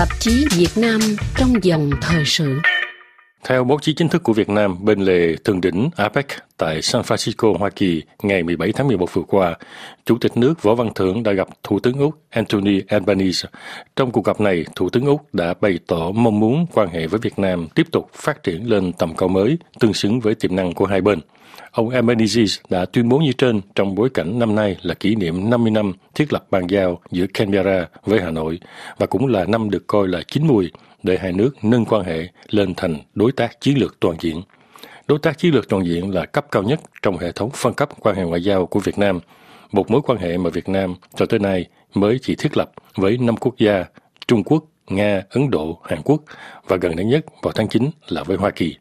Tạp chí Việt Nam trong dòng thời sự. Theo báo chí chính thức của Việt Nam, bên lề thượng đỉnh APEC tại San Francisco, Hoa Kỳ ngày 17 tháng 11 vừa qua, Chủ tịch nước Võ Văn Thưởng đã gặp Thủ tướng Úc Anthony Albanese. Trong cuộc gặp này, Thủ tướng Úc đã bày tỏ mong muốn quan hệ với Việt Nam tiếp tục phát triển lên tầm cao mới, tương xứng với tiềm năng của hai bên. Ông Albanese đã tuyên bố như trên trong bối cảnh năm nay là kỷ niệm 50 năm thiết lập bàn giao giữa Canberra với Hà Nội và cũng là năm được coi là chín mùi để hai nước nâng quan hệ lên thành đối tác chiến lược toàn diện. Đối tác chiến lược toàn diện là cấp cao nhất trong hệ thống phân cấp quan hệ ngoại giao của Việt Nam, một mối quan hệ mà Việt Nam cho tới nay mới chỉ thiết lập với năm quốc gia Trung Quốc, Nga, Ấn Độ, Hàn Quốc và gần đây nhất vào tháng 9 là với Hoa Kỳ.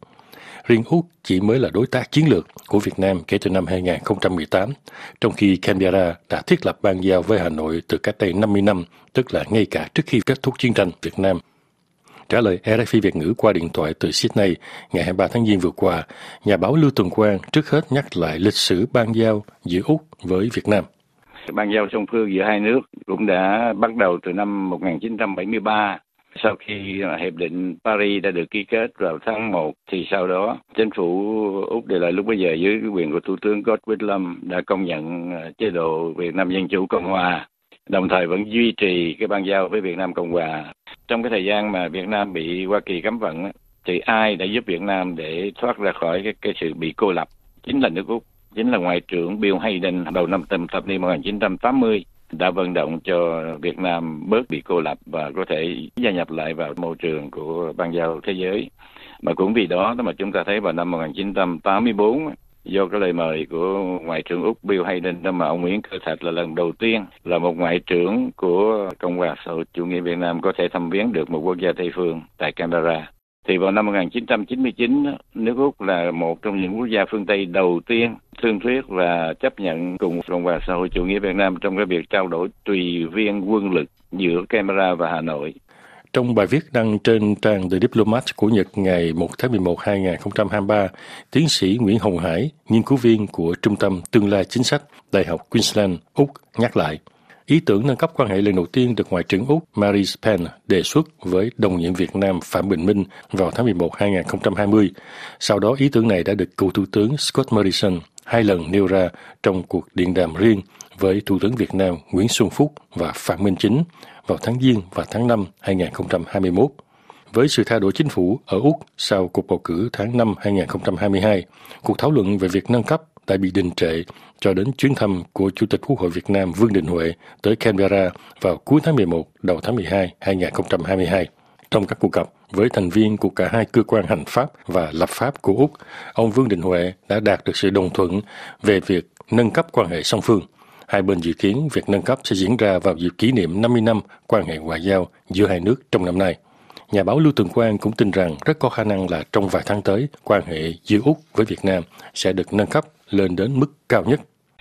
Riêng Úc chỉ mới là đối tác chiến lược của Việt Nam kể từ năm 2018, trong khi Canberra đã thiết lập ban giao với Hà Nội từ cách đây 50 năm, tức là ngay cả trước khi kết thúc chiến tranh Việt Nam. Trả lời RFI Việt ngữ qua điện thoại từ Sydney ngày 23 tháng Giêng vừa qua, nhà báo Lưu Tuần Quang trước hết nhắc lại lịch sử ban giao giữa Úc với Việt Nam. Ban giao song phương giữa hai nước cũng đã bắt đầu từ năm 1973 sau khi hiệp định Paris đã được ký kết vào tháng 1 thì sau đó chính phủ Úc để lại lúc bây giờ dưới quyền của Thủ tướng Gough Lâm đã công nhận ờ, chế độ Việt Nam Dân Chủ Cộng Hòa đồng thời vẫn duy trì cái ban giao với Việt Nam Cộng Hòa. Trong cái thời gian mà Việt Nam bị Hoa Kỳ cấm vận thì ai đã giúp Việt Nam để thoát ra khỏi cái, cái sự bị cô lập chính là nước Úc chính là ngoại trưởng Bill Hayden đầu năm thập niên 1980 đã vận động cho Việt Nam bớt bị cô lập và có thể gia nhập lại vào môi trường của ban giao thế giới. Mà cũng vì đó mà chúng ta thấy vào năm 1984 do cái lời mời của ngoại trưởng úc bill hayden đó mà ông nguyễn cơ thạch là lần đầu tiên là một ngoại trưởng của cộng hòa xã hội chủ nghĩa việt nam có thể thăm viếng được một quốc gia tây phương tại canberra thì vào năm 1999 nước Úc là một trong những quốc gia phương Tây đầu tiên thương thuyết và chấp nhận cùng Cộng hòa xã hội chủ nghĩa Việt Nam trong cái việc trao đổi tùy viên quân lực giữa Canberra và Hà Nội. Trong bài viết đăng trên trang The Diplomat của Nhật ngày 1 tháng 11 2023, tiến sĩ Nguyễn Hồng Hải, nghiên cứu viên của Trung tâm Tương lai Chính sách, Đại học Queensland, Úc nhắc lại. Ý tưởng nâng cấp quan hệ lần đầu tiên được Ngoại trưởng Úc Marie Payne đề xuất với đồng nhiệm Việt Nam Phạm Bình Minh vào tháng 11 2020. Sau đó ý tưởng này đã được cựu Thủ tướng Scott Morrison hai lần nêu ra trong cuộc điện đàm riêng với Thủ tướng Việt Nam Nguyễn Xuân Phúc và Phạm Minh Chính vào tháng Giêng và tháng 5 2021. Với sự thay đổi chính phủ ở Úc sau cuộc bầu cử tháng 5 2022, cuộc thảo luận về việc nâng cấp đã bị đình trệ cho đến chuyến thăm của Chủ tịch Quốc hội Việt Nam Vương Đình Huệ tới Canberra vào cuối tháng 11, đầu tháng 12 2022. Trong các cuộc gặp với thành viên của cả hai cơ quan hành pháp và lập pháp của Úc, ông Vương Đình Huệ đã đạt được sự đồng thuận về việc nâng cấp quan hệ song phương. Hai bên dự kiến việc nâng cấp sẽ diễn ra vào dịp kỷ niệm 50 năm quan hệ ngoại giao giữa hai nước trong năm nay. Nhà báo Lưu Tường Quang cũng tin rằng rất có khả năng là trong vài tháng tới, quan hệ giữa Úc với Việt Nam sẽ được nâng cấp lên đến mức cao nhất.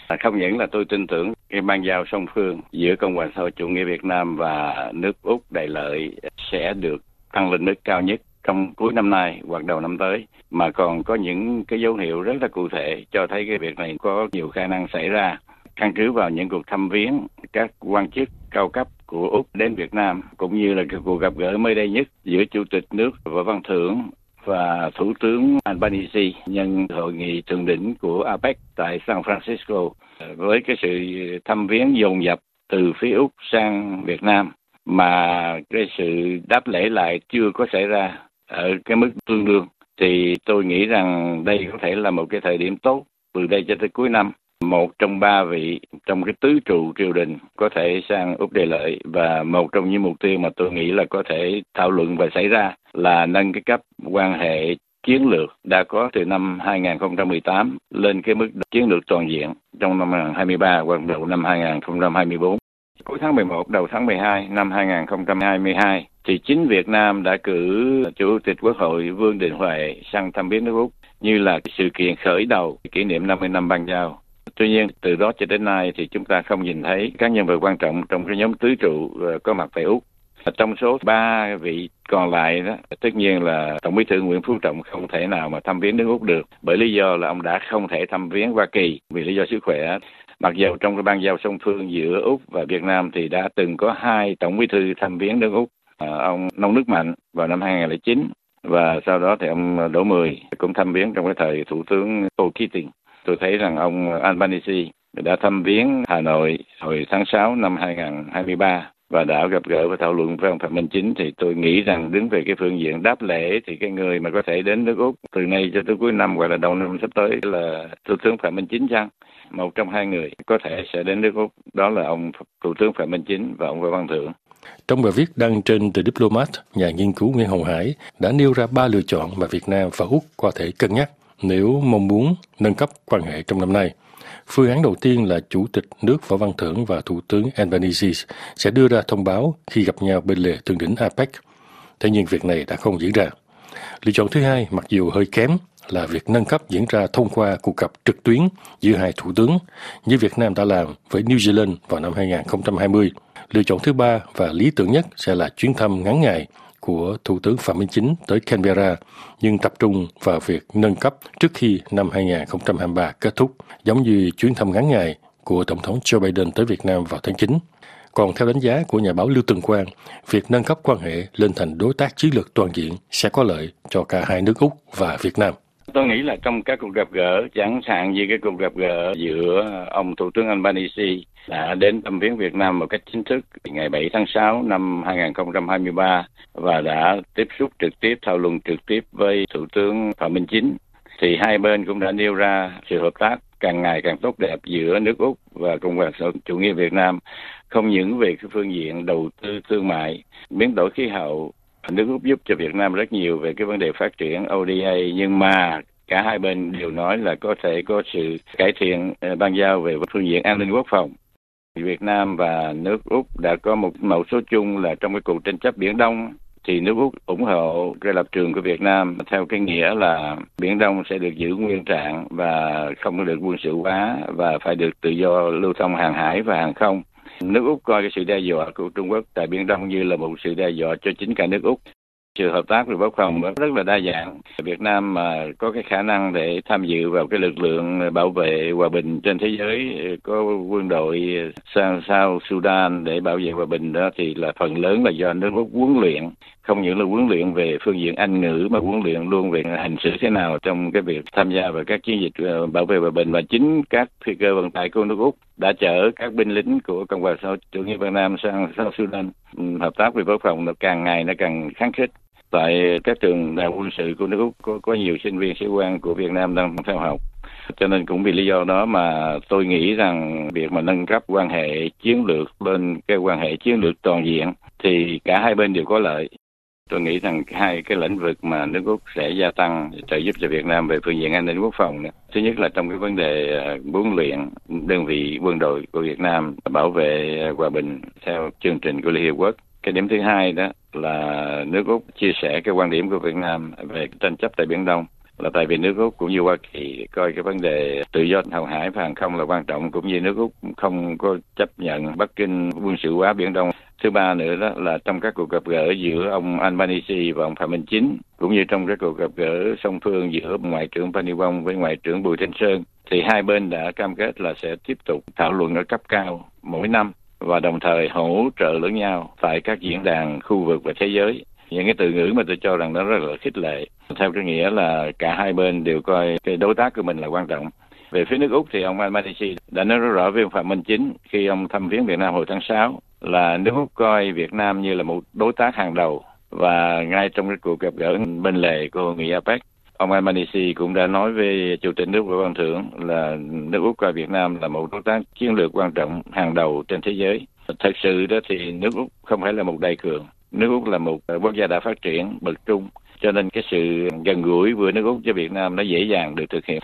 À, không những là tôi tin tưởng cái ban giao song phương giữa Cộng hòa xã hội chủ nghĩa Việt Nam và nước Úc đại lợi sẽ được tăng lên mức cao nhất trong cuối năm nay hoặc đầu năm tới. Mà còn có những cái dấu hiệu rất là cụ thể cho thấy cái việc này có nhiều khả năng xảy ra. Căn cứ vào những cuộc thăm viếng các quan chức cao cấp của Úc đến Việt Nam, cũng như là cái cuộc gặp gỡ mới đây nhất giữa Chủ tịch nước Võ Văn Thưởng và Thủ tướng Albanese nhân hội nghị thượng đỉnh của APEC tại San Francisco, với cái sự thăm viếng dồn dập từ phía Úc sang Việt Nam mà cái sự đáp lễ lại chưa có xảy ra ở cái mức tương đương, thì tôi nghĩ rằng đây có thể là một cái thời điểm tốt từ đây cho tới cuối năm một trong ba vị, trong cái tứ trụ triều đình có thể sang Úc Đề Lợi và một trong những mục tiêu mà tôi nghĩ là có thể thảo luận và xảy ra là nâng cái cấp quan hệ chiến lược đã có từ năm 2018 lên cái mức chiến lược toàn diện trong năm 2023 hoặc đầu năm 2024. Cuối tháng 11 đầu tháng 12 năm 2022 thì chính Việt Nam đã cử Chủ tịch Quốc hội Vương Đình Huệ sang thăm viếng nước Úc như là sự kiện khởi đầu kỷ niệm 50 năm ban giao Tuy nhiên, từ đó cho đến nay thì chúng ta không nhìn thấy các nhân vật quan trọng trong cái nhóm tứ trụ ờ, có mặt tại Úc. Trong số ba vị còn lại đó, tất nhiên là Tổng bí thư Nguyễn Phú Trọng không thể nào mà thăm viếng nước Úc được, bởi lý do là ông đã không thể thăm viếng Hoa Kỳ vì lý do sức khỏe. Mặc dù trong cái ban giao song phương giữa Úc và Việt Nam thì đã từng có hai Tổng bí thư thăm viếng nước Úc à, ông nông nước mạnh vào năm 2009 và sau đó thì ông Đỗ Mười cũng thăm viếng trong cái thời thủ tướng Paul Keating. Tôi thấy rằng ông Albanese đã thăm viếng Hà Nội hồi tháng 6 năm 2023 và đã gặp gỡ và thảo luận với ông Phạm Minh Chính thì tôi nghĩ rằng đứng về cái phương diện đáp lễ thì cái người mà có thể đến nước Úc từ nay cho tới cuối năm hoặc là đầu năm sắp tới là Thủ tướng Phạm Minh Chính chăng? Một trong hai người có thể sẽ đến nước Úc đó là ông Thủ tướng Phạm Minh Chính và ông Võ Văn Thưởng. Trong bài viết đăng trên The Diplomat, nhà nghiên cứu Nguyễn Hồng Hải đã nêu ra ba lựa chọn mà Việt Nam và Úc có thể cân nhắc nếu mong muốn nâng cấp quan hệ trong năm nay. Phương án đầu tiên là Chủ tịch nước Võ Văn Thưởng và Thủ tướng Albanese sẽ đưa ra thông báo khi gặp nhau bên lề thượng đỉnh APEC. Thế nhưng việc này đã không diễn ra. Lựa chọn thứ hai, mặc dù hơi kém, là việc nâng cấp diễn ra thông qua cuộc gặp trực tuyến giữa hai thủ tướng như Việt Nam đã làm với New Zealand vào năm 2020. Lựa chọn thứ ba và lý tưởng nhất sẽ là chuyến thăm ngắn ngày của Thủ tướng Phạm Minh Chính tới Canberra, nhưng tập trung vào việc nâng cấp trước khi năm 2023 kết thúc, giống như chuyến thăm ngắn ngày của Tổng thống Joe Biden tới Việt Nam vào tháng 9. Còn theo đánh giá của nhà báo Lưu Tường Quang, việc nâng cấp quan hệ lên thành đối tác chiến lược toàn diện sẽ có lợi cho cả hai nước Úc và Việt Nam. Tôi nghĩ là trong các cuộc gặp gỡ, chẳng hạn như cái cuộc gặp gỡ giữa ông Thủ tướng Albanese đã đến thăm viếng Việt Nam một cách chính thức ngày 7 tháng 6 năm 2023 và đã tiếp xúc trực tiếp, thảo luận trực tiếp với Thủ tướng Phạm Minh Chính. Thì hai bên cũng đã nêu ra sự hợp tác càng ngày càng tốt đẹp giữa nước Úc và Cộng hòa xã chủ nghĩa Việt Nam, không những về cái phương diện đầu tư thương mại, biến đổi khí hậu, nước Úc giúp cho Việt Nam rất nhiều về cái vấn đề phát triển ODA nhưng mà cả hai bên đều nói là có thể có sự cải thiện ờ, ban giao về phương diện an ninh quốc phòng. Việt Nam và nước Úc đã có một mẫu số chung là trong cái cuộc tranh chấp Biển Đông, thì nước Úc ủng hộ cái lập trường của Việt Nam theo cái nghĩa là Biển Đông sẽ được giữ nguyên trạng và không được quân sự hóa và phải được tự do lưu thông hàng hải và hàng không. Nước Úc coi cái sự đe dọa của Trung Quốc tại Biển Đông như là một sự đe dọa cho chính cả nước Úc sự hợp tác về quốc phòng rất là đa dạng. Việt Nam mà có cái khả năng để tham dự vào cái lực lượng bảo vệ hòa bình trên thế giới, có quân đội sang sao Sudan để bảo vệ hòa bình đó thì là phần lớn là do nước Úc huấn luyện không những là huấn luyện về phương diện Anh ngữ mà huấn luyện luôn về hành xử thế nào trong cái việc tham gia vào các chiến dịch ờ, bảo vệ hòa bình. Và chính các phi cơ vận tải của nước Úc đã chở các binh lính của Cộng hòa xã chủ nghĩa Việt Nam sang South Sudan. Ừ, hợp tác về quốc phòng nó càng ngày nó càng kháng khích. Tại các trường đại quân sự của nước Úc có, có nhiều sinh viên sĩ quan của Việt Nam đang theo học. Cho nên cũng vì lý do đó mà tôi nghĩ rằng việc mà nâng cấp quan hệ chiến lược lên cái quan hệ chiến lược toàn diện thì cả hai bên đều có lợi tôi nghĩ rằng hai cái lĩnh vực mà nước Úc sẽ gia tăng trợ giúp cho Việt Nam về phương diện an ninh quốc phòng nữa thứ nhất là trong cái vấn đề ờ, huấn luyện đơn vị quân đội của Việt Nam bảo vệ hòa bình theo chương trình của Liên Hiệp Quốc. Cái điểm thứ hai đó là nước Úc chia sẻ cái quan điểm của Việt Nam về tranh chấp tại Biển Đông là tại vì nước Úc cũng như Hoa Kỳ, coi cái vấn đề tự do hàng hải và hàng không là quan trọng, cũng như nước Úc không có chấp nhận Bắc Kinh quân sự hóa Biển Đông. Thứ ba nữa đó là trong các cuộc gặp gỡ giữa ông Albanese và ông Phạm Minh Chính, cũng như trong các cuộc gặp gỡ song phương giữa ngoại trưởng Penny Wong với ngoại trưởng Bùi Thanh Sơn, thì hai bên đã cam kết là sẽ tiếp tục thảo luận ở cấp cao mỗi năm và đồng thời hỗ trợ lẫn nhau tại các diễn đàn khu vực và thế giới những cái từ ngữ mà tôi cho rằng nó rất là khích lệ theo cái nghĩa là cả hai bên đều coi cái đối tác của mình là quan trọng về phía nước úc thì ông Albanese đã nói rất rõ với ông phạm minh chính khi ông thăm viếng việt nam hồi tháng 6 là nước úc coi việt nam như là một đối tác hàng đầu và ngay trong cái cuộc gặp gỡ bên lề của hội nghị apec ông Albanese cũng đã nói với chủ tịch nước Võ Văn Thưởng là nước Úc coi Việt Nam là một đối tác chiến lược quan trọng hàng đầu trên thế giới. Thật sự đó thì nước Úc không phải là một đại cường. Nước Úc là một quốc gia đã phát triển bậc trung, cho nên cái sự gần gũi vừa nước Úc cho Việt Nam nó dễ dàng được thực hiện.